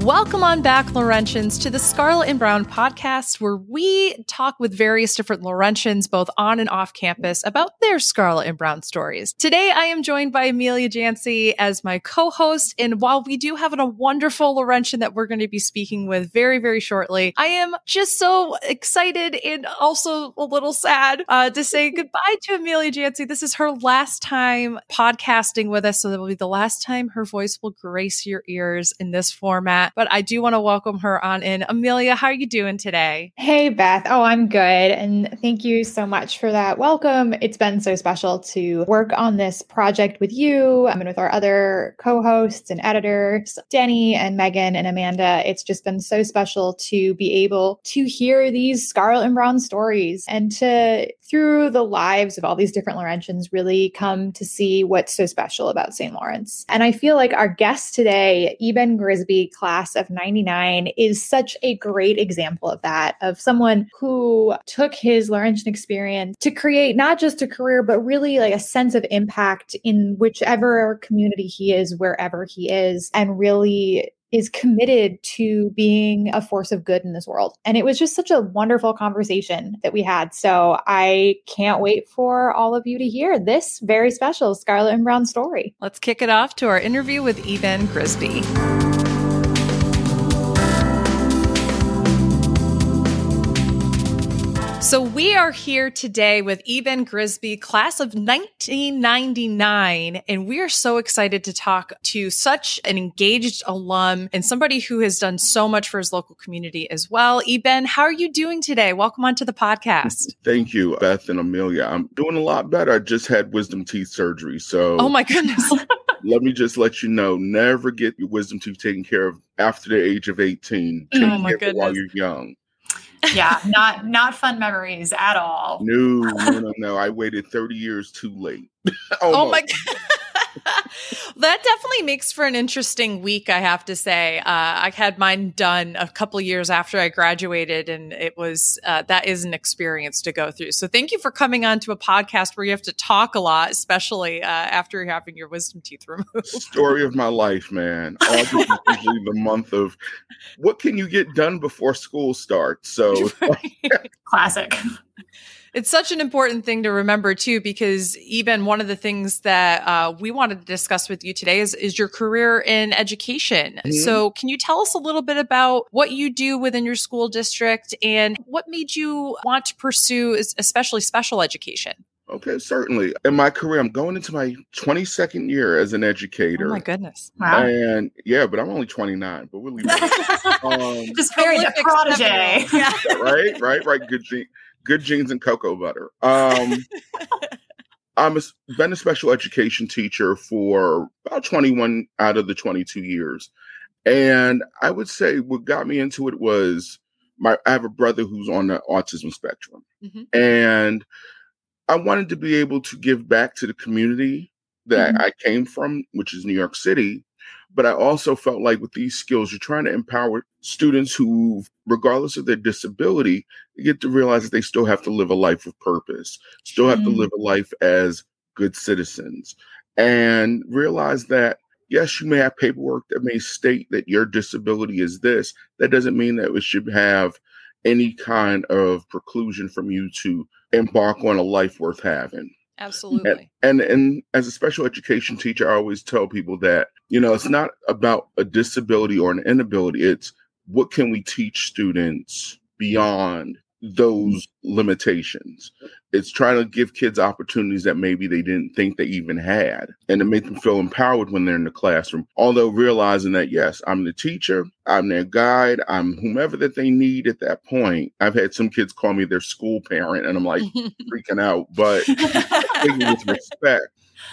Welcome on back, Laurentians, to the Scarlet and Brown podcast, where we talk with various different Laurentians, both on and off campus, about their Scarlet and Brown stories. Today, I am joined by Amelia Jancy as my co host. And while we do have a wonderful Laurentian that we're going to be speaking with very, very shortly, I am just so excited and also a little sad uh, to say goodbye to Amelia Jancy. This is her last time podcasting with us, so that will be the last time her voice will grace your ears in this format but I do want to welcome her on in. Amelia, how are you doing today? Hey, Beth. Oh, I'm good. And thank you so much for that welcome. It's been so special to work on this project with you I and with our other co hosts and editors, Denny and Megan and Amanda. It's just been so special to be able to hear these Scarlet and Brown stories and to through the lives of all these different Laurentians, really come to see what's so special about St. Lawrence. And I feel like our guest today, Eben Grisby, class of 99, is such a great example of that, of someone who took his Laurentian experience to create not just a career, but really like a sense of impact in whichever community he is, wherever he is, and really is committed to being a force of good in this world. And it was just such a wonderful conversation that we had. So I can't wait for all of you to hear this very special Scarlet and Brown story. Let's kick it off to our interview with Eben Grisby. So we are here today with Eben Grisby, class of 1999, and we are so excited to talk to such an engaged alum and somebody who has done so much for his local community as well. Eben, how are you doing today? Welcome onto the podcast. Thank you, Beth and Amelia. I'm doing a lot better. I just had wisdom teeth surgery, so oh my goodness. let me just let you know: never get your wisdom teeth taken care of after the age of 18. Take oh my goodness. While you're young yeah, not not fun memories at all. No, no, no, no. I waited 30 years too late. oh my god. That definitely makes for an interesting week, I have to say. Uh, I had mine done a couple years after I graduated, and it was uh, that is an experience to go through. So, thank you for coming on to a podcast where you have to talk a lot, especially uh, after having your wisdom teeth removed. Story of my life, man. August is usually the month of what can you get done before school starts. So, classic it's such an important thing to remember too, because even one of the things that uh, we wanted to discuss with you today is, is your career in education. Mm-hmm. So, can you tell us a little bit about what you do within your school district and what made you want to pursue, especially special education? Okay, certainly. In my career, I'm going into my 22nd year as an educator. Oh my goodness! Wow. And yeah, but I'm only 29. But we'll leave um, Just very the protege. Yeah. right, right, right. Good thing good jeans and cocoa butter. Um, I'm a, been a special education teacher for about 21 out of the 22 years. And I would say what got me into it was my I have a brother who's on the autism spectrum. Mm-hmm. And I wanted to be able to give back to the community that mm-hmm. I came from, which is New York City, but I also felt like with these skills, you're trying to empower students who, regardless of their disability, get to realize that they still have to live a life of purpose, still have mm. to live a life as good citizens, and realize that yes, you may have paperwork that may state that your disability is this. That doesn't mean that it should have any kind of preclusion from you to embark on a life worth having. Absolutely. And, and, and as a special education teacher, I always tell people that you know it's not about a disability or an inability. It's what can we teach students beyond those limitations. It's trying to give kids opportunities that maybe they didn't think they even had and to make them feel empowered when they're in the classroom. Although realizing that, yes, I'm the teacher, I'm their guide, I'm whomever that they need at that point. I've had some kids call me their school parent and I'm like freaking out, but with respect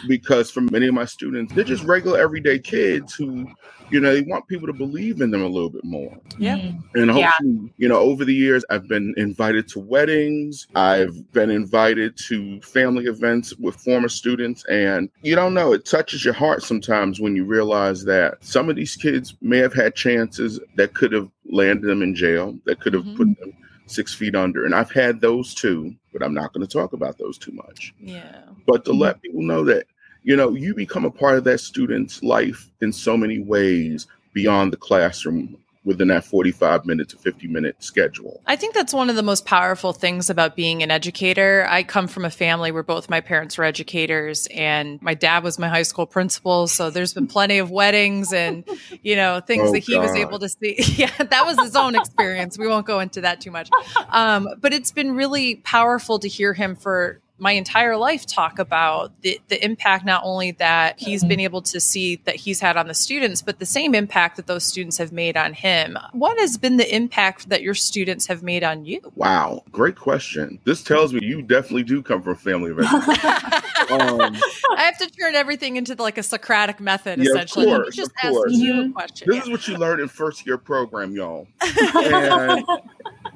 because for many of my students, they're just regular everyday kids who, you know, they want people to believe in them a little bit more. Yeah. Mm-hmm. And hopefully, yeah. you know, over the years, I've been invited to weddings, I've been invited to family events with former students. And you don't know, it touches your heart sometimes when you realize that some of these kids may have had chances that could have landed them in jail, that could have mm-hmm. put them six feet under. And I've had those too, but I'm not going to talk about those too much. Yeah. But to mm-hmm. let people know that, you know, you become a part of that student's life in so many ways beyond the classroom within that 45 minute to 50 minute schedule. I think that's one of the most powerful things about being an educator. I come from a family where both my parents were educators and my dad was my high school principal. So there's been plenty of weddings and, you know, things Oh, that he was able to see. Yeah, that was his own experience. We won't go into that too much. Um, but it's been really powerful to hear him for my entire life talk about the, the impact not only that he's been able to see that he's had on the students but the same impact that those students have made on him what has been the impact that your students have made on you Wow, great question. This tells me you definitely do come from a family of educators. um, I have to turn everything into like a Socratic method, Yeah, of essentially. Let me course, just of ask course. you a question. this Yeah. is what you learned in first year program, y'all. And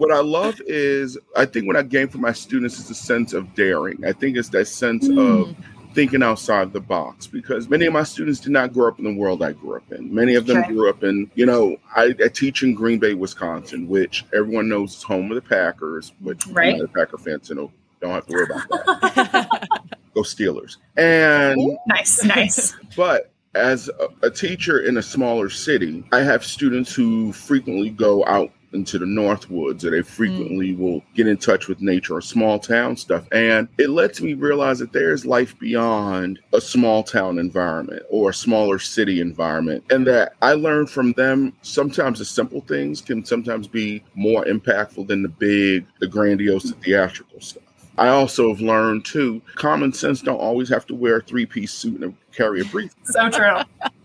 what I love is, I think what I gain from my students is a sense of daring. I think it's that sense Hmm. of thinking outside the box because many of my students did not grow up in the world I grew up in. Many of them Okay. grew up in, you know, I, I teach in Green Bay, Wisconsin, which everyone knows is home of the Packers, which Right. Not Packer fan, so no, don't have to worry about that. Go Steelers. And nice, nice. but as a, a teacher in a smaller city, I have students who frequently go out into the Northwoods or they mm-hmm. frequently will get in touch with nature or small town stuff. And it lets me realize that there's life beyond a small town environment or a smaller city environment. And that I learn from them sometimes the simple things can sometimes be more impactful than the big, the grandiose, the theatrical stuff. I also have learned too, common sense don't always have to wear a three piece suit and carry a briefcase. So true.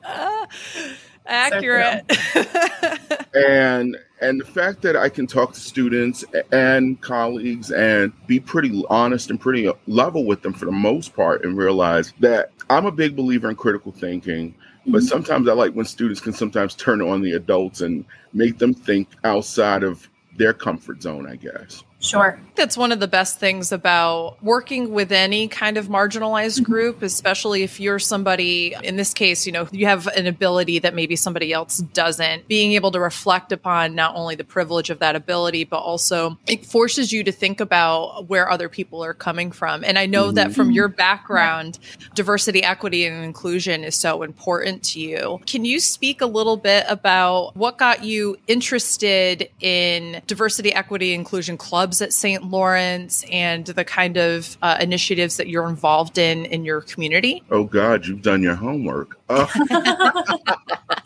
Accurate. and and the fact that I can talk to students and colleagues and be pretty honest and pretty level with them for the most part and realize that I'm a big believer in critical thinking but Mhm. sometimes I like when students can sometimes turn on the adults and make them think outside of their comfort zone I guess Sure. That's one of the best things about working with any kind of marginalized mm-hmm. group, especially if you're somebody, in this case, you know, you have an ability that maybe somebody else doesn't. Being able to reflect upon not only the privilege of that ability, but also it forces you to think about where other people are coming from. And I know that mm-hmm. from your background, diversity, equity, and inclusion is so important to you. Can you speak a little bit about what got you interested in diversity, equity, inclusion clubs at St. Lawrence and the kind of uh, initiatives that you're involved in in your community? oh god you've done your homework Uh,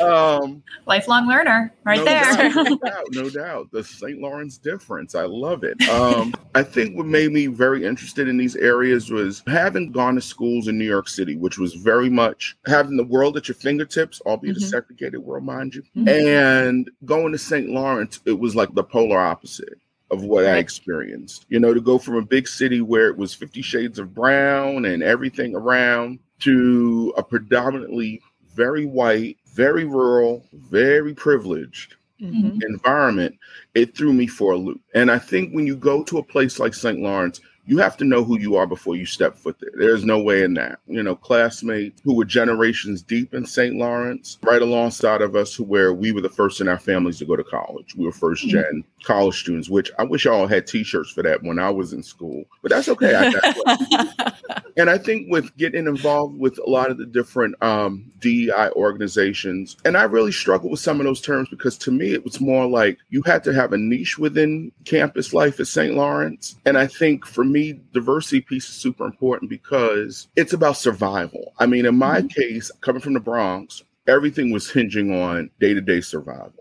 um Lifelong learner, right no there. Doubt, no doubt, no doubt. The St. Lawrence difference. I love it. Um, I think what made me very interested in these areas was having gone to schools in New York City, which was very much having the world at your fingertips, albeit Mhm. a segregated world, mind you. Mhm. And going to St. Lawrence, it was like the polar opposite of what I experienced. You know, to go from a big city where it was 50 shades of brown and everything around to a predominantly very white, very rural, very privileged Mhm. environment, it threw me for a loop. And I think when you go to a place like St. Lawrence, you have to know who you are before you step foot there. There's no way in that. You know, classmates who were generations deep in St. Lawrence, right alongside of us, who where we were the first in our families to go to college. We were first gen college students, which I wish I all had T-shirts for that when I was in school. But that's okay. I. And I think with getting involved with a lot of the different um, DEI organizations, and I really struggled with some of those terms because to me it was more like you had to have a niche within campus life at St. Lawrence. And I think for me, diversity piece is super important because it's about survival. I mean, in my mm-hmm. case, coming from the Bronx, everything was hinging on day to day survival.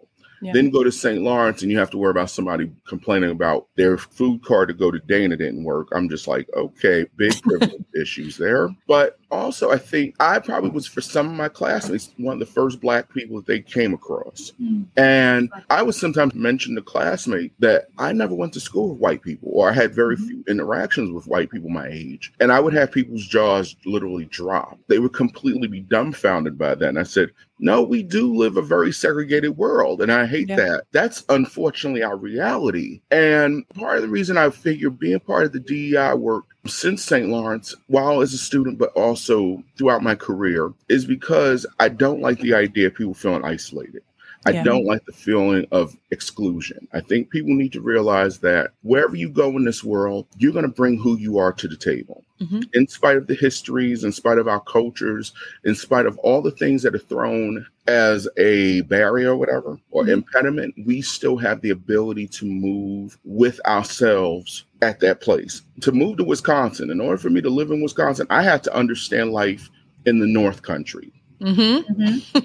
Yeah. Then go to St. Lawrence and you have to worry about somebody complaining about their food card to go to Dana didn't work. I'm just like, okay, big privilege issues there. But also, I think I probably was for some of my classmates one of the first black people that they came across. Mm. And I would sometimes mention to classmates that I never went to school with white people or I had very Mhm. few interactions with white people my age. And I would have people's jaws literally drop. They would completely be dumbfounded by that. And I said, no, we do live a very segregated world. And I hate Yeah. that. That's unfortunately our reality. And part of the reason I figure being part of the DEI work since St. Lawrence, while as a student, but also throughout my career, is because I don't like the idea of people feeling isolated. I Yeah. don't like the feeling of exclusion. I think people need to realize that wherever you go in this world, you're going to bring who you are to the table. Mhm. In spite of the histories, in spite of our cultures, in spite of all the things that are thrown as a barrier or whatever, or Mhm. impediment, we still have the ability to move with ourselves at that place. To move to Wisconsin, in order for me to live in Wisconsin, I had to understand life in the North Country Mm-hmm. Mhm.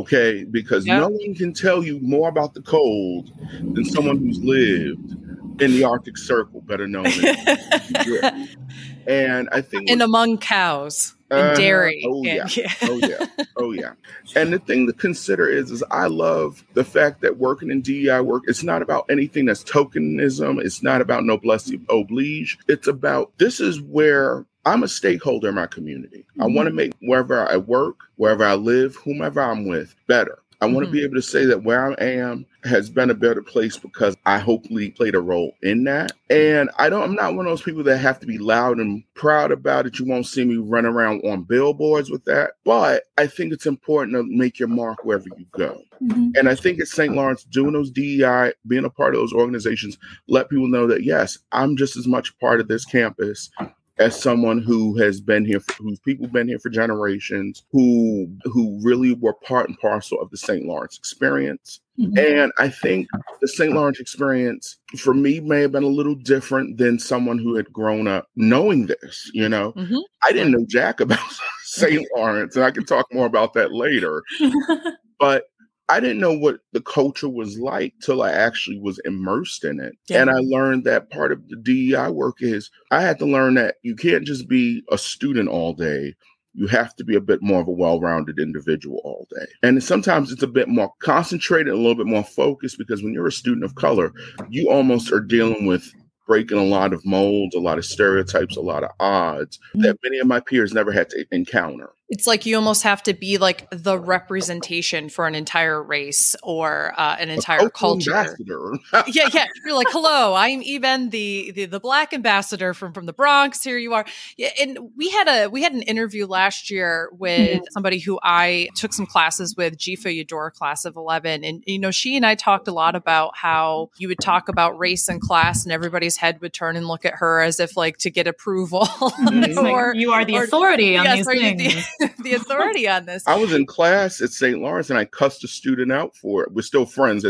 Okay? Because Yeah. no one can tell you more about the cold than someone who's lived in the Arctic Circle, better known as. And I think and among cows and Uh-huh. dairy. Oh, and- yeah. oh yeah, oh yeah. And the thing to consider is, is I love the fact that working in DEI work, it's not about anything that's tokenism. It's not about noblesse oblige. It's about this is where I'm a stakeholder in my community. I want to make wherever I work, wherever I live, whomever I'm with, better. I want to be able to say that where I am has been a better place because I hopefully played a role in that. And I don't I'm not one of those people that have to be loud and proud about it. You won't see me run around on billboards with that. But I think it's important to make your mark wherever you go. Mhm. And I think at St. Lawrence, doing those DEI, being a part of those organizations, let people know that yes, I'm just as much part of this campus as someone who has been here, for, whose people been here for generations, who who really were part and parcel of the St. Lawrence experience. Mhm. And I think the St. Lawrence experience for me may have been a little different than someone who had grown up knowing this. You know, Mhm. I didn't know jack about St. Lawrence, and I can talk more about that later but I didn't know what the culture was like till I actually was immersed in it. Yeah. And I learned that part of the DEI work is I had to learn that you can't just be a student all day. You have to be a bit more of a well rounded individual all day. And sometimes it's a bit more concentrated, a little bit more focused because when you're a student of color, you almost are dealing with breaking a lot of molds, a lot of stereotypes, a lot of odds that mm-hmm. many of my peers never had to encounter. It's like you almost have to be like the representation for an entire race or uh, an entire A culture. ambassador. yeah, yeah. You're like, hello, I'm even the, the the black ambassador from from the Bronx. Here you are. Yeah, and we had a we had an interview last year with somebody who I took some classes with, Jifa Eudora, class of eleven, and you know, she and I talked a lot about how you would talk about race and class, and everybody's head would turn and look at her as if like to get approval, It's like, or you are the or- authority on yes, these things. the, the authority on this. I was in class at St. Lawrence and I cussed a student out for it. We're still friends,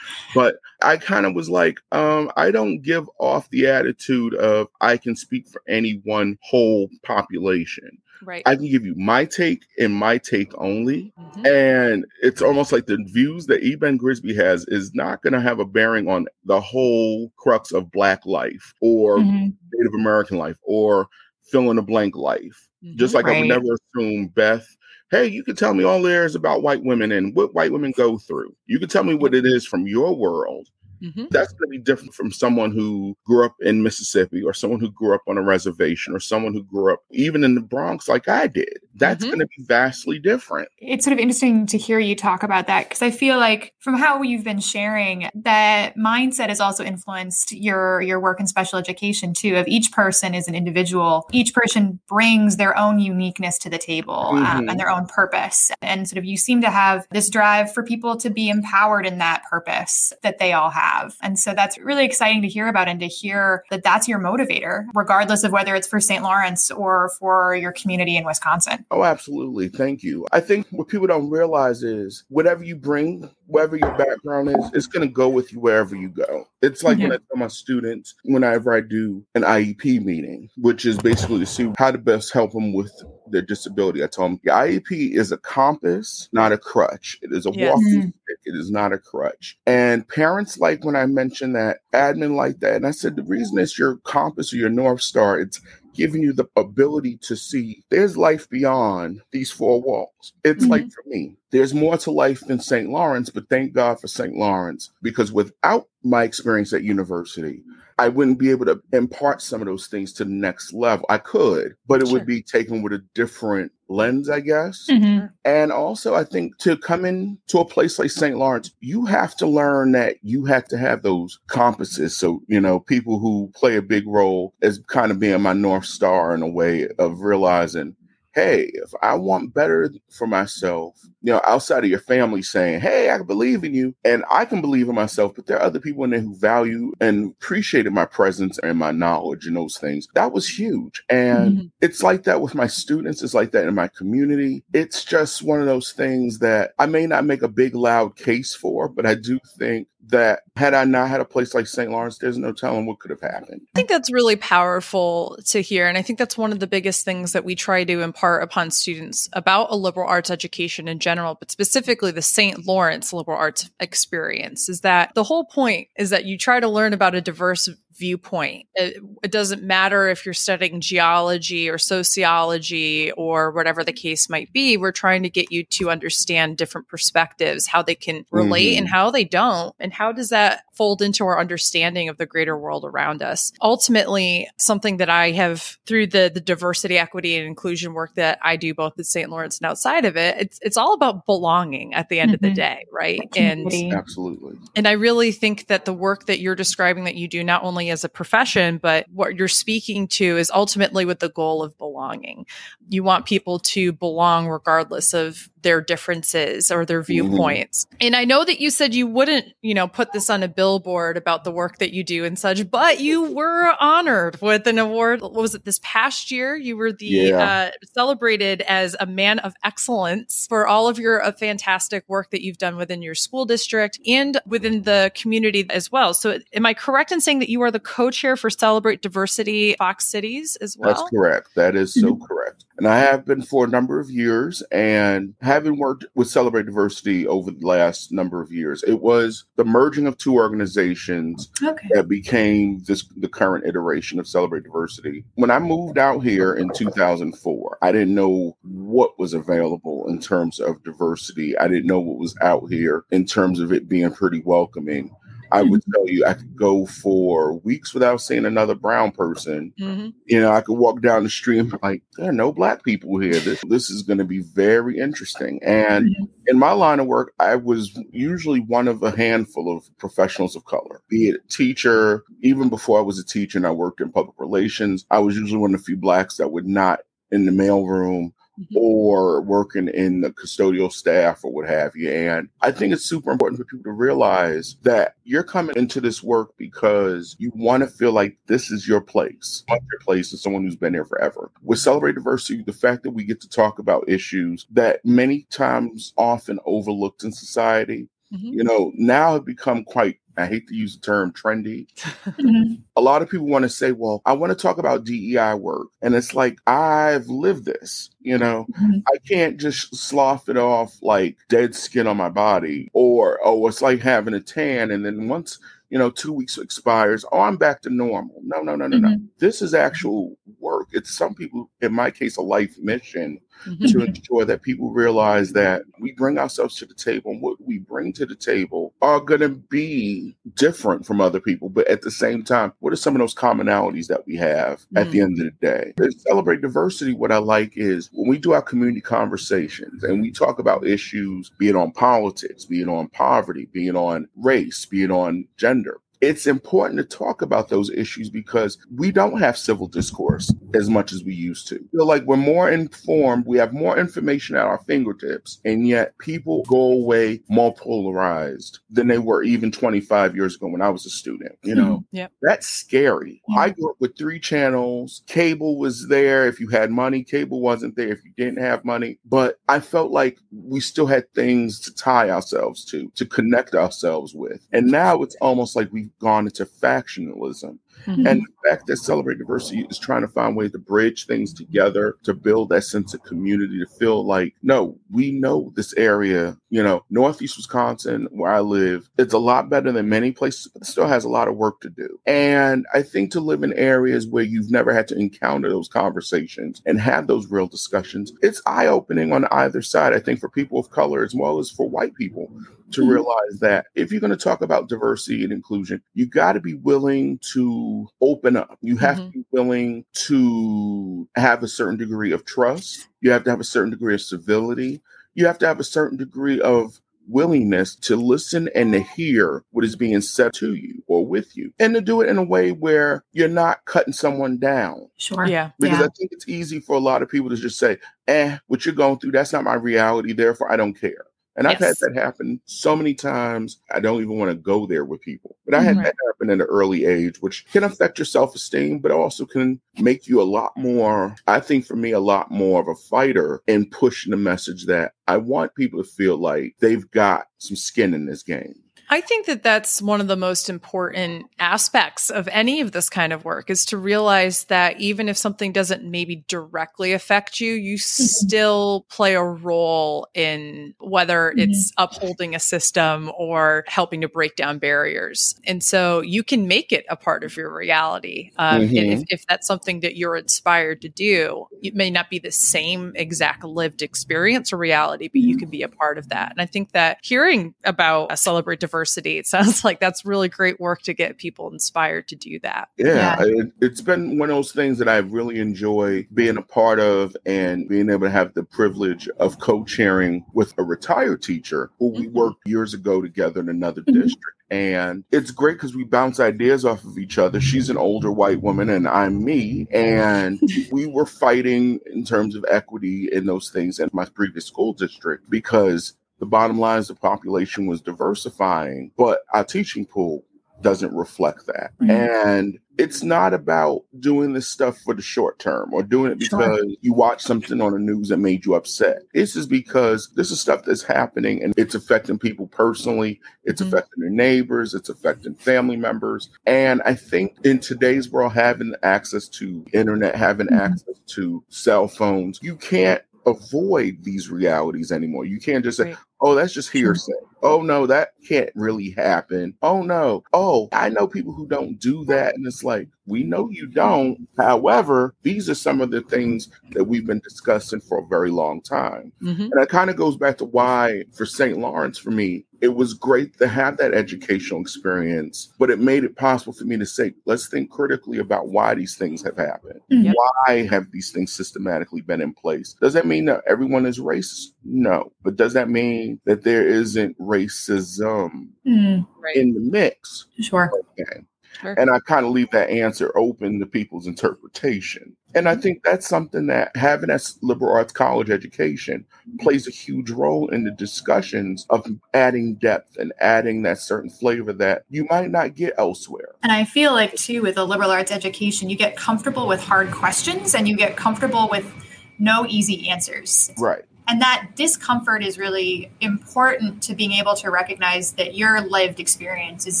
but I kind of was like, um, I don't give off the attitude of I can speak for any one whole population. Right. I can give you my take and my take only. Mhm. And it's almost like the views that Eben Grisby has is not going to have a bearing on the whole crux of Black life or Mhm. Native American life or fill in the blank life. Just Mhm. like I would never assume Beth, hey, you can tell me all there is about white women and what white women go through. You can tell me what it is from your world. Mhm. That's going to be different from someone who grew up in Mississippi or someone who grew up on a reservation or someone who grew up even in the Bronx like I did. That's Mhm. going to be vastly different. it's sort of interesting to hear you talk about that because I feel like from how you've been sharing that mindset has also influenced your your work in special education too. Of each person is an individual, each person brings their own uniqueness to the table um, Mhm. and their own purpose, and sort of you seem to have this drive for people to be empowered in that purpose that they all have, and so that's really exciting to hear about and to hear that that's your motivator, regardless of whether it's for St. Lawrence or for your community in Wisconsin. Oh, absolutely. Thank you. I think what people don't realize is whatever you bring, whatever your background is, it's going to go with you wherever you go. It's like when I tell my students, whenever I do an IEP meeting, which is basically to see how to best help them with their disability, I tell them the IEP is a compass, not a crutch. It is a Yes. walking mm-hmm. stick. It is not a crutch. And parents like when I mention that, admin like that. And I said, the reason it's your compass or your North Star, it's giving you the ability to see there's life beyond these four walls. It's like mm-hmm. for me, there's more to life than St. Lawrence, but thank God for St. Lawrence because without my experience at university, I wouldn't be able to impart some of those things to the next level. I could, but it Sure. would be taken with a different lens, I guess. Mhm. And also, I think to come in to a place like St. Lawrence, you have to learn that you have to have those compasses. So, you know, people who play a big role as kind of being my North Star in a way of realizing hey, if I want better for myself, you know, outside of your family saying, hey, I believe in you and I can believe in myself, but there are other people in there who value and appreciated my presence and my knowledge and those things. That was huge. And mm-hmm. it's like that with my students, it's like that in my community. It's just one of those things that I may not make a big, loud case for, but I do think that had I not had a place like St. Lawrence, there's no telling what could have happened. I think that's really powerful to hear. And I think that's one of the biggest things that we try to impart upon students about a liberal arts education in general, but specifically the St. Lawrence liberal arts experience is that the whole point is that you try to learn about a diverse viewpoint. It, it, doesn't matter if you're studying geology or sociology or whatever the case might be. We're trying to get you to understand different perspectives, how they can relate mm-hmm. and how they don't. And how does that fold into our understanding of the greater world around us? Ultimately, something that I have through the, the diversity, equity, and inclusion work that I do both at St. Lawrence and outside of it, it's, it's all about belonging at the end mm-hmm. of the mm-hmm. day, right? And absolutely. And I really think that the work that you're describing that you do not only as a profession, but what you're speaking to is ultimately with the goal of belonging. You want people to belong regardless of their differences or their mm-hmm. viewpoints. Mm-hmm. And I know that you said you wouldn't, you know, put this on a billboard about the work that you do and such, but you were honored with an award. What was it this past year? You were the yeah. uh, celebrated as a man of excellence for all of your uh, fantastic work that you've done within your school district and within the community as well. So am I correct in saying that you are the co-chair for Celebrate Diversity Fox Cities as well? That's correct. That is so mm-hmm. correct. And I have been for a number of years and having worked with Celebrate Diversity over the last number of years, it was the merging of two organizations okay. that became this the current iteration of Celebrate Diversity. When I moved out here in 2004, I didn't know what was available in terms of diversity. I didn't know what was out here in terms of it being pretty welcoming. I would tell you I could go for weeks without seeing another brown person. Mm-hmm. You know, I could walk down the street and be like, there are no black people here. This this is going to be very interesting. And mm-hmm. in my line of work, I was usually one of a handful of professionals of color, be it a teacher. Even before I was a teacher and I worked in public relations, I was usually one of the few blacks that would not in the mailroom mm-hmm. or working in the custodial staff or what have you. And I think it's super important for people to realize that you're coming into this work because you want to feel like this is your place. Your place is someone who's been there forever. With Celebrate Diversity, the fact that we get to talk about issues that many times often overlooked in society, mm-hmm. you know, now have become quite I hate to use the term trendy. Mm-hmm. A lot of people want to say, well, I want to talk about DEI work. And it's like, I've lived this, you know, mm-hmm. I can't just slough it off like dead skin on my body or, oh, it's like having a tan. And then once, you know, two weeks expires, oh, I'm back to normal. No, no, no, no, mm-hmm. no. This is actual work. It's some people, in my case, a life mission mm-hmm. to ensure that people realize that we bring ourselves to the table and what we bring to the table are going to be different from other people. But at the same time, what are some of those commonalities that we have mm-hmm. at the mm. end of the day? To celebrate diversity, what I like is when we do our community conversations and we talk about issues, be it on politics, be it on poverty, be it on race, be it on gender it's important to talk about those issues because we don't have civil discourse as much as we used to. I feel like we're more informed, we have more information at our fingertips, and yet people go away more polarized than they were even 25 years ago when I was a student. You know, mm-hmm. yeah. that's scary. I grew up with three channels. Cable was there if you had money, cable wasn't there if you didn't have money. But I felt like we still had things to tie ourselves to, to connect ourselves with. And now it's almost like we gone into factionalism. Mm-hmm. And the fact that Celebrate Diversity is trying to find ways to bridge things together to build that sense of community to feel like, no, we know this area, you know, Northeast Wisconsin, where I live, it's a lot better than many places, but it still has a lot of work to do. And I think to live in areas where you've never had to encounter those conversations and have those real discussions, it's eye opening on either side. I think for people of color as well as for white people to mm-hmm. realize that if you're going to talk about diversity and inclusion, you got to be willing to open up. You have mm-hmm. to be willing to have a certain degree of trust. You have to have a certain degree of civility. You have to have a certain degree of willingness to listen and to hear what is being said to you or with you, and to do it in a way where you're not cutting someone down. Sure. Yeah. Because Yeah. I think it's easy for a lot of people to just say, eh, what you're going through, that's not my reality. Therefore, I don't care. And I've Yes. had that happen so many times. I don't even want to go there with people. But I had Right. that happen at an early age, which can affect your self esteem, but also can make you a lot more, I think for me, a lot more of a fighter in pushing the message that I want people to feel like they've got some skin in this game. I think that that's one of the most important aspects of any of this kind of work is to realize that even if something doesn't maybe directly affect you, you still play a role in whether it's upholding a system or helping to break down barriers. And so you can make it a part of your reality. Um, And Mhm. if, if that's something that you're inspired to do, it may not be the same exact lived experience or reality, but you can be a part of that. And I think that hearing about uh, celebrate diversity, it sounds like that's really great work to get people inspired to do that. Yeah, It, it's been one of those things that I really enjoy being a part of and being able to have the privilege of co chairing with a retired teacher who we Mhm. worked years ago together in another Mhm. district. And it's great because we bounce ideas off of each other. She's an older white woman and I'm me. And we were fighting in terms of equity in those things in my previous school district because the bottom line is the population was diversifying, but our teaching pool doesn't reflect that. Mhm. And it's not about doing this stuff for the short term or doing it Sure. because you watched something on the news that made you upset. This is because this is stuff that's happening and it's affecting people personally. It's Mhm. affecting their neighbors. It's affecting family members. And I think in today's world, having access to internet, having Mhm. access to cell phones, you can't avoid these realities anymore. You can't just say, Right. oh, that's just Sure. hearsay. Oh, no, that can't really happen. Oh, no. Oh, I know people who don't do that. And it's like, we know you don't. However, these are some of the things that we've been discussing for a very long time. Mhm. And it kind of goes back to why, for St. Lawrence, for me, it was great to have that educational experience, but it made it possible for me to say, let's think critically about why these things have happened. Mhm. Why have these things systematically been in place? Does that mean that everyone is racist? No. But does that mean that there isn't racism Mm, Right. in the mix? Sure. Okay. Sure. And I kind of leave that answer open to people's interpretation. And I mm-hmm. think that's something that having that liberal arts college education plays a huge role in the discussions of adding depth and adding that certain flavor that you might not get elsewhere. And I feel like, too, with a liberal arts education, you get comfortable with hard questions and you get comfortable with no easy answers. Right. And that discomfort is really important to being able to recognize that your lived experience is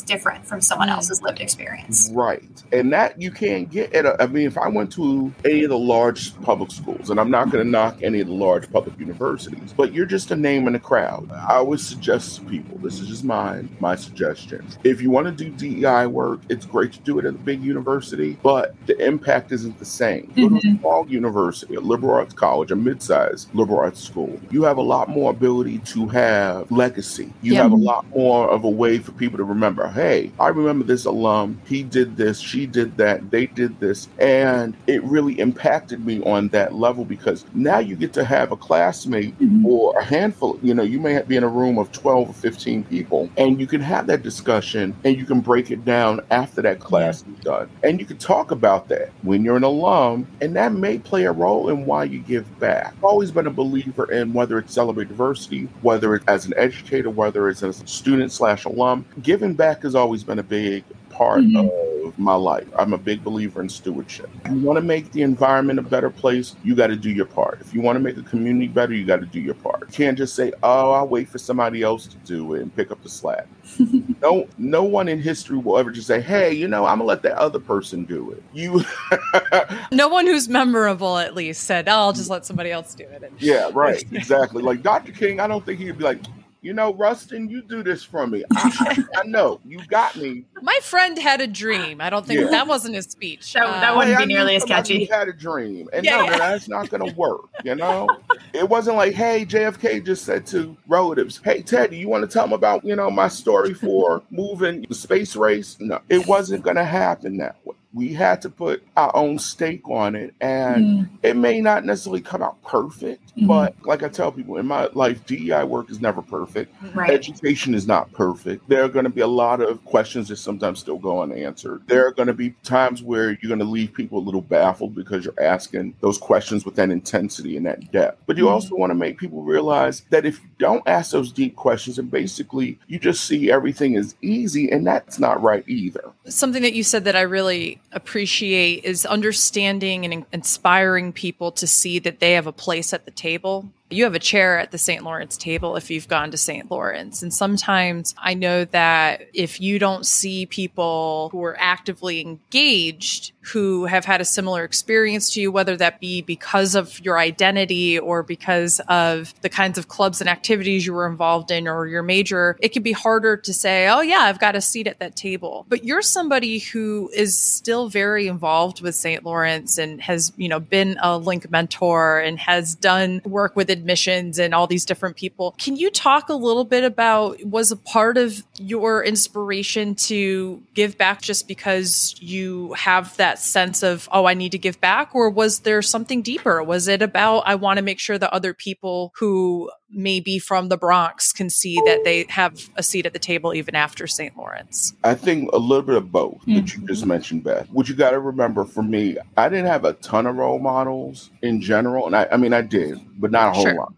different from someone Mm. else's lived experience. Right. And that you can't get at a, I mean, if I went to any of the large public schools, and I'm not going to knock any of the large public universities, but you're just a name in the crowd. I always suggest to people, this is just my, my suggestion. If you want to do DEI work, it's great to do it at a big university, but the impact isn't the same. Go to a small university, a liberal arts college, a mid-sized liberal arts school. You have a lot more ability to have legacy. You Yeah. have a lot more of a way for people to remember, hey, I remember this alum, he did this, she did that, they did this. And it really impacted me on that level because now you get to have a classmate Mhm. or a handful, you know, you may be in a room of 12 or 15 people and you can have that discussion and you can break it down after that class is done. And you can talk about that when you're an alum and that may play a role in why you give back. I've always been a believer in whether it's celebrate diversity, whether it's as an educator, whether it's as a student slash alum, giving back has always been a big part Mhm. of my life. I'm a big believer in stewardship. If you want to make the environment a better place, you got to do your part. If you want to make a community better, you got to do your part. You can't just say, "Oh, I'll wait for somebody else to do it and pick up the slack." no, no one in history will ever just say, "Hey, you know, I'm gonna let that other person do it." You, No one who's memorable, at least, said, oh, I'll just let somebody else do it. And yeah, right, exactly. Like Dr. King, I don't think he'd be like, "You know, Rustin, you do this for me. I, I know you got me." My friend had a dream. I don't think Yeah. that wasn't his speech. That- that Uh, wouldn't Hey, be I nearly as catchy. who Had a dream, and Yeah, no, yeah. that's not going to work. You know, it wasn't like, "Hey, JFK just said to relatives, hey Teddy, you want to tell them about you know my story for moving the space race?" No, it wasn't going to happen that way. we had to put our own stake on it. And mm. it may not necessarily come out perfect, mm. but like I tell people in my life, DEI work is never perfect. Right. Education is not perfect. There are going to be a lot of questions that sometimes still go unanswered. There are going to be times where you're going to leave people a little baffled because you're asking those questions with that intensity and that depth. But you mm. also want to make people realize that if you don't ask those deep questions and basically you just see everything as easy, and that's not right either. Something that you said that I really appreciate is understanding and inspiring people to see that they have a place at the table table you have a chair at the St. Lawrence table if you've gone to St. Lawrence. And sometimes I know that if you don't see people who are actively engaged who have had a similar experience to you, whether that be because of your identity or because of the kinds of clubs and activities you were involved in or your major, it can be harder to say, oh, yeah, I've got a seat at that table. But you're somebody who is still very involved with St. Lawrence and has, you know, been a link mentor and has done work with admissions and all these different people. Can you talk a little bit about was a part of your inspiration to give back just because you have that sense of, oh, I need to give back? Or was there something deeper? Was it about, I want to make sure that other people who maybe from the Bronx can see that they have a seat at the table even after St. Lawrence? I think a little bit of both mm-hmm. that you just mentioned, Beth. What you got to remember for me, I didn't have a ton of role models in general. And I, I mean, I did, but not a whole sure. lot.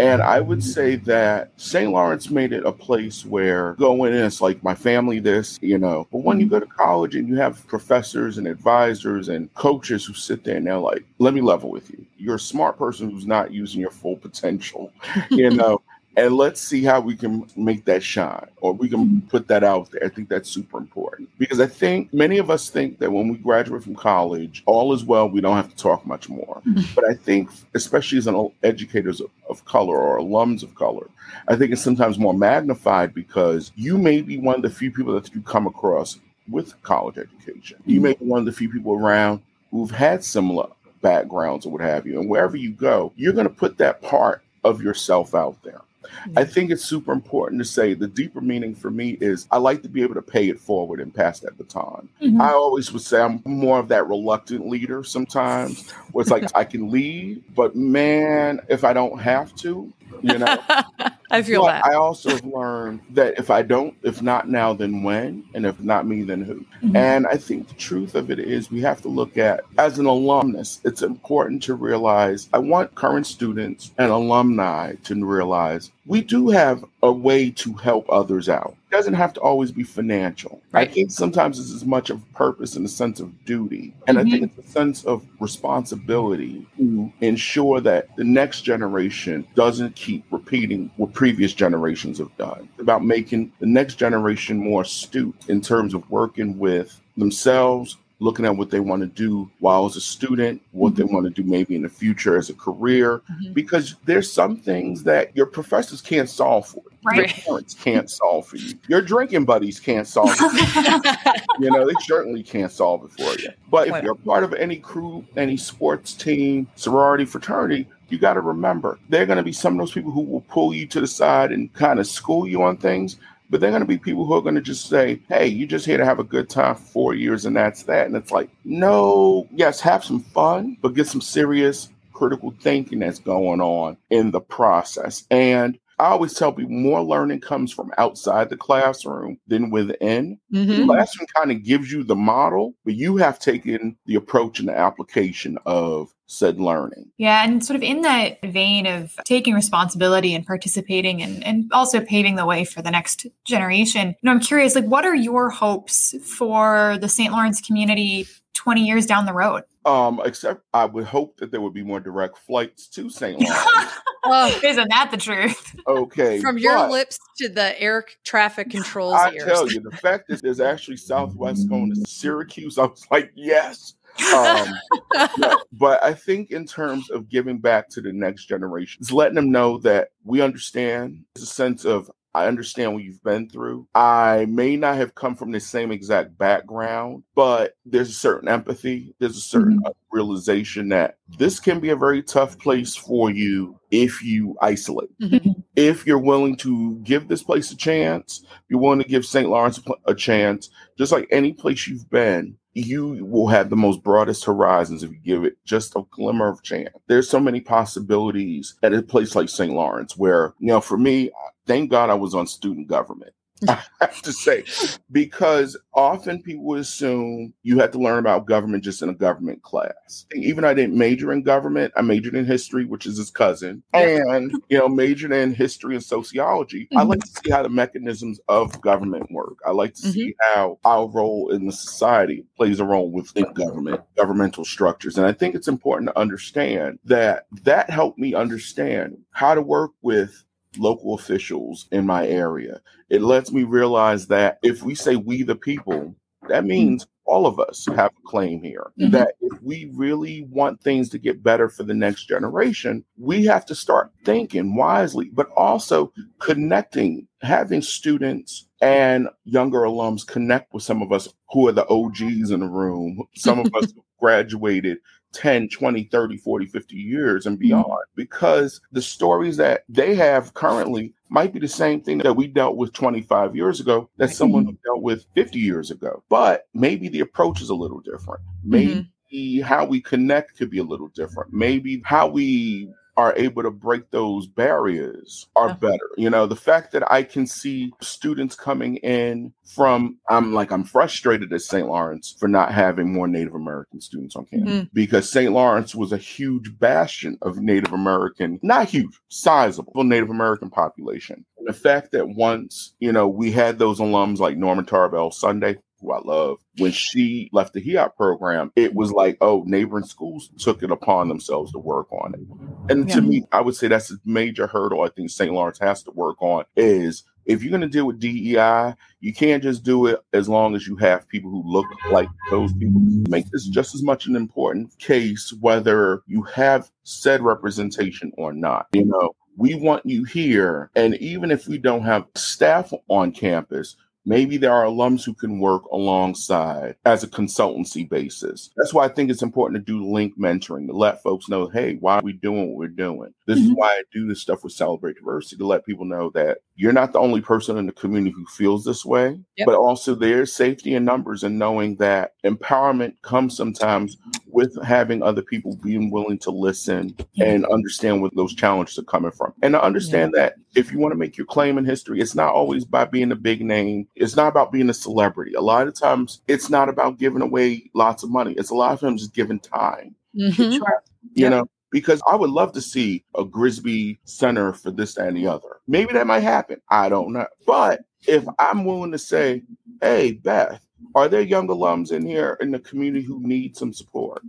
And I would say that St. Lawrence made it a place where going in, it's like my family, this, you know. But when you mm-hmm. go to college and you have professors and advisors and coaches who sit there and they're like, let me level with you. You're a smart person who's not using your full potential, you know and let's see how we can make that shine or we can put that out there. I think that's super important because I think many of us think that when we graduate from college, all is well, we don't have to talk much more. Mm-hmm. But I think, especially as an educators of, of color or alums of color, I think it's sometimes more magnified because you may be one of the few people that you come across with college education. You mm-hmm. may be one of the few people around who've had similar backgrounds or what have you. And wherever you go, you're going to put that part of yourself out there. I think it's super important to say the deeper meaning for me is I like to be able to pay it forward and pass that baton. Mm-hmm. I always would say I'm more of that reluctant leader sometimes, where it's like I can lead, but man, if I don't have to, you know. I feel but that. I also have learned that if I don't, if not now, then when? And if not me, then who? Mm-hmm. And I think the truth of it is we have to look at, as an alumnus, it's important to realize I want current students and alumni to realize we do have a way to help others out. It doesn't have to always be financial. Right. I think sometimes it's as much of purpose and a sense of duty. And mm-hmm. I think it's a sense of responsibility to ensure that the next generation doesn't keep repeating what previous generations have done. It's about making the next generation more astute in terms of working with themselves, looking at what they want to do while as a student, what mm-hmm. they want to do maybe in the future as a career, mm-hmm. because there's some things that your professors can't solve for you. Right. Your parents can't solve for you. Your drinking buddies can't solve it. you know, they certainly can't solve it for you. But if you're part of any crew, any sports team, sorority, fraternity, you got to remember there are going to be some of those people who will pull you to the side and kind of school you on things but they're going to be people who are going to just say, hey, you're just here to have a good time four years and that's that. And it's like, no, yes, have some fun, but get some serious critical thinking that's going on in the process. And I always tell people more learning comes from outside the classroom than within. Mm-hmm. The classroom kind of gives you the model, but you have taken the approach and the application of said learning. Yeah, and sort of in that vein of taking responsibility and participating and, and also paving the way for the next generation, you know, I'm curious, like what are your hopes for the St. Lawrence community 20 years down the road? Um, except I would hope that there would be more direct flights to St. Lawrence. oh, isn't that the truth? Okay. From your lips to the air traffic controls. I ears. tell you, the fact that there's actually Southwest going to Syracuse, I was like, yes. Um, but I think in terms of giving back to the next generation, it's letting them know that we understand. There's a sense of I understand what you've been through. I may not have come from the same exact background, but there's a certain empathy, there's a certain mm-hmm. realization that this can be a very tough place for you if you isolate. Mm-hmm. If you're willing to give this place a chance, you're willing to give St. Lawrence a chance, just like any place you've been, you will have the most broadest horizons if you give it just a glimmer of chance. There's so many possibilities at a place like St. Lawrence where, you know, for me, thank God I was on student government. I have to say, because often people assume you have to learn about government just in a government class. Even I didn't major in government, I majored in history, which is his cousin, and you know, majored in history and sociology. Mm-hmm. I like to see how the mechanisms of government work. I like to mm-hmm. see how our role in the society plays a role within government, governmental structures. And I think it's important to understand that that helped me understand how to work with local officials in my area. It lets me realize that if we say we the people, that means all of us have a claim here. Mm-hmm. That if we really want things to get better for the next generation, we have to start thinking wisely, but also connecting, having students and younger alums connect with some of us who are the OGs in the room, some of us graduated 10, 20, 30, 40, 50 years and mm-hmm. beyond mm-hmm. because the stories that they have currently might be the same thing that we dealt with 25 years ago that someone mm-hmm. dealt with 50 years ago. But maybe the approach is a little different. Maybe mm-hmm. how we connect could be a little different. Maybe how we are able to break those barriers are better. You know, the fact that I can see students coming in from, I'm like, I'm frustrated at St. Lawrence for not having more Native American students on campus mm-hmm. because St. Lawrence was a huge bastion of Native American, not huge, sizable Native American population. And the fact that once, you know, we had those alums like Norman Tarbell Sunday, who I love, when she left the HEOP program, it was like, oh, neighboring schools took it upon themselves to work on it. And yeah. to me, I would say that's a major hurdle I think St. Lawrence has to work on is if you're going to deal with DEI, you can't just do it as long as you have people who look like those people. Make this just as much an important case whether you have said representation or not. You know, we want you here. And even if we don't have staff on campus, Maybe there are alums who can work alongside as a consultancy basis. That's why I think it's important to do link mentoring to let folks know, hey, why are we doing what we're doing? This mm-hmm. is why I do this stuff with Celebrate Diversity to let people know that you're not the only person in the community who feels this way, yep. but also there's safety in numbers and knowing that empowerment comes sometimes with having other people being willing to listen yeah. and understand where those challenges are coming from. And to understand yeah. that if you want to make your claim in history, it's not always by being a big name. It's not about being a celebrity. A lot of times it's not about giving away lots of money. It's a lot of times just giving time. Mm-hmm. You yeah. know, because I would love to see a Grisby center for this and the other. Maybe that might happen. I don't know. But if I'm willing to say, hey, Beth, are there young alums in here in the community who need some support?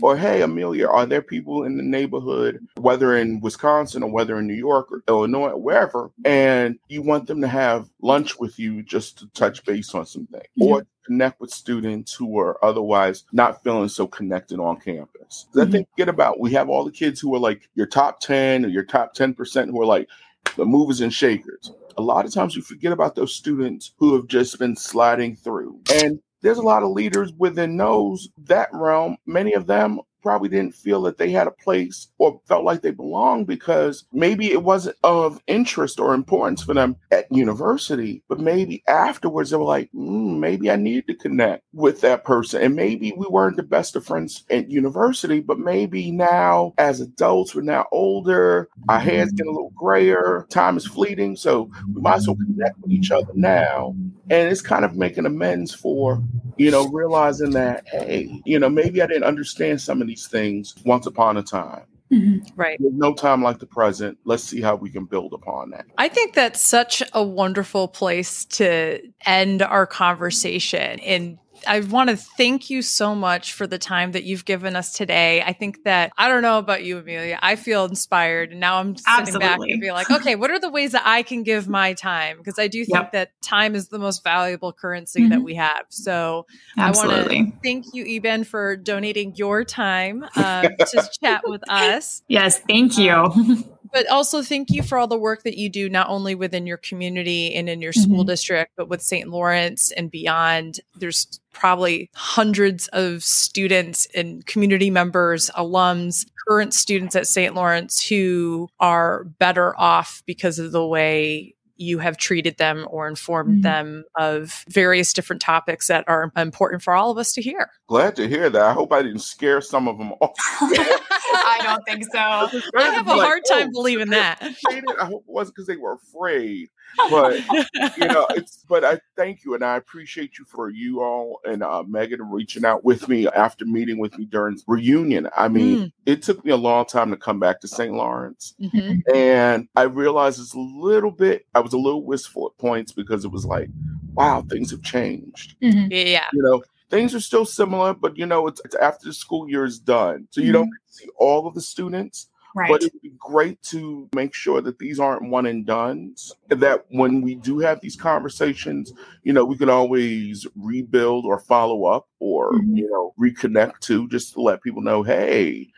Or, hey, Amelia, are there people in the neighborhood, whether in Wisconsin or whether in New York or Illinois or wherever, and you want them to have lunch with you just to touch base on something or connect with students who are otherwise not feeling so connected on campus? Mm-hmm. I think, get about, we have all the kids who are like your top 10 or your top 10% who are like the movers and shakers a lot of times we forget about those students who have just been sliding through. And there's a lot of leaders within those that realm. Many of them probably didn't feel that they had a place or felt like they belonged because maybe it wasn't of interest or importance for them at university, but maybe afterwards they were like, mm, maybe I need to connect with that person. And maybe we weren't the best of friends at university, but maybe now as adults, we're now older, our hair's getting a little grayer, time is fleeting. So we might as well connect with each other now. And it's kind of making amends for, you know, realizing that, hey, you know, maybe I didn't understand some of these things once upon a time. Mm-hmm. Right. There's no time like the present. Let's see how we can build upon that. I think that's such a wonderful place to end our conversation. And I want to thank you so much for the time that you've given us today. I think that I don't know about you, Amelia. I feel inspired, and now I'm sitting Absolutely. back and be like, okay, what are the ways that I can give my time? Because I do think yep. that time is the most valuable currency mm-hmm. that we have. So Absolutely. I want to thank you, Eben, for donating your time um, to chat with us. Yes, thank you. Um, but also thank you for all the work that you do not only within your community and in your school mm-hmm. district but with st lawrence and beyond there's probably hundreds of students and community members alums current students at st lawrence who are better off because of the way you have treated them or informed mm-hmm. them of various different topics that are important for all of us to hear. Glad to hear that. I hope I didn't scare some of them off. I don't think so. I have a like, hard time oh, believing that. I hope it wasn't because they were afraid but you know, it's but I thank you and I appreciate you for you all and uh, Megan reaching out with me after meeting with me during reunion. I mean, mm. it took me a long time to come back to St. Lawrence, mm-hmm. and I realized it's a little bit. I was a little wistful at points because it was like, wow, things have changed. Mm-hmm. Yeah, you know, things are still similar, but you know, it's, it's after the school year is done, so you mm-hmm. don't see all of the students. Right. But it would be great to make sure that these aren't one and dones. That when we do have these conversations, you know, we can always rebuild or follow up or, mm-hmm. you know, reconnect to just to let people know, hey,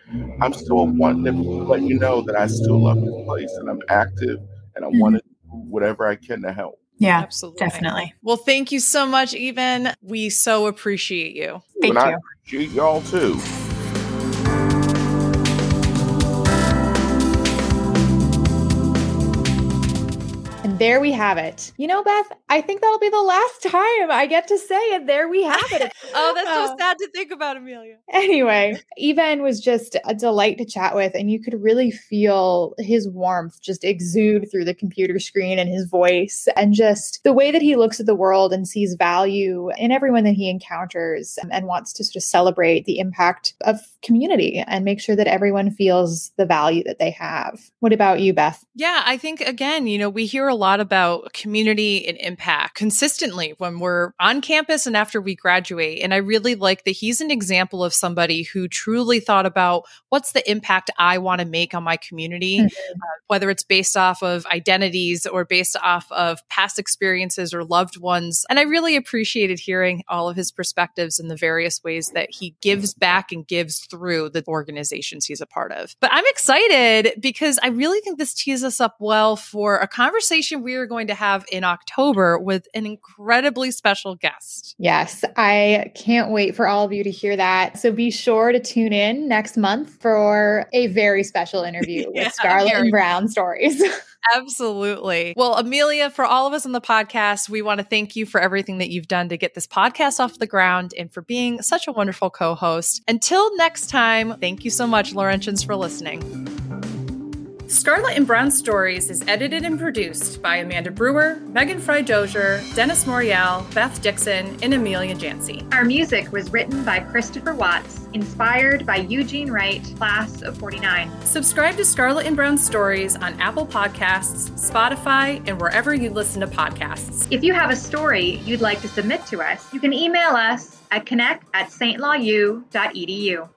I'm still wanting to let you know that I still love this place and I'm active and I mm-hmm. want to do whatever I can to help. Yeah, absolutely. Definitely. Well, thank you so much, Eben. We so appreciate you. Thank and you. I appreciate y'all too. There we have it. You know, Beth, I think that'll be the last time I get to say it. There we have it. oh, that's so uh, sad to think about, Amelia. Anyway, Eben was just a delight to chat with, and you could really feel his warmth just exude through the computer screen and his voice, and just the way that he looks at the world and sees value in everyone that he encounters and wants to sort of celebrate the impact of community and make sure that everyone feels the value that they have. What about you, Beth? Yeah, I think, again, you know, we hear a lot lot about community and impact consistently when we're on campus and after we graduate. And I really like that he's an example of somebody who truly thought about what's the impact I want to make on my community, mm-hmm. uh, whether it's based off of identities or based off of past experiences or loved ones. And I really appreciated hearing all of his perspectives and the various ways that he gives back and gives through the organizations he's a part of. But I'm excited because I really think this tees us up well for a conversation we are going to have in October with an incredibly special guest. Yes, I can't wait for all of you to hear that. So be sure to tune in next month for a very special interview yeah, with Scarlet and Brown stories. Absolutely. Well, Amelia, for all of us on the podcast, we want to thank you for everything that you've done to get this podcast off the ground and for being such a wonderful co host. Until next time, thank you so much, Laurentians, for listening. Scarlet and Brown Stories is edited and produced by Amanda Brewer, Megan Fry Dozier, Dennis Morial, Beth Dixon, and Amelia Jancy. Our music was written by Christopher Watts, inspired by Eugene Wright, class of 49. Subscribe to Scarlet and Brown Stories on Apple Podcasts, Spotify, and wherever you listen to podcasts. If you have a story you'd like to submit to us, you can email us at connect at stlawU.edu.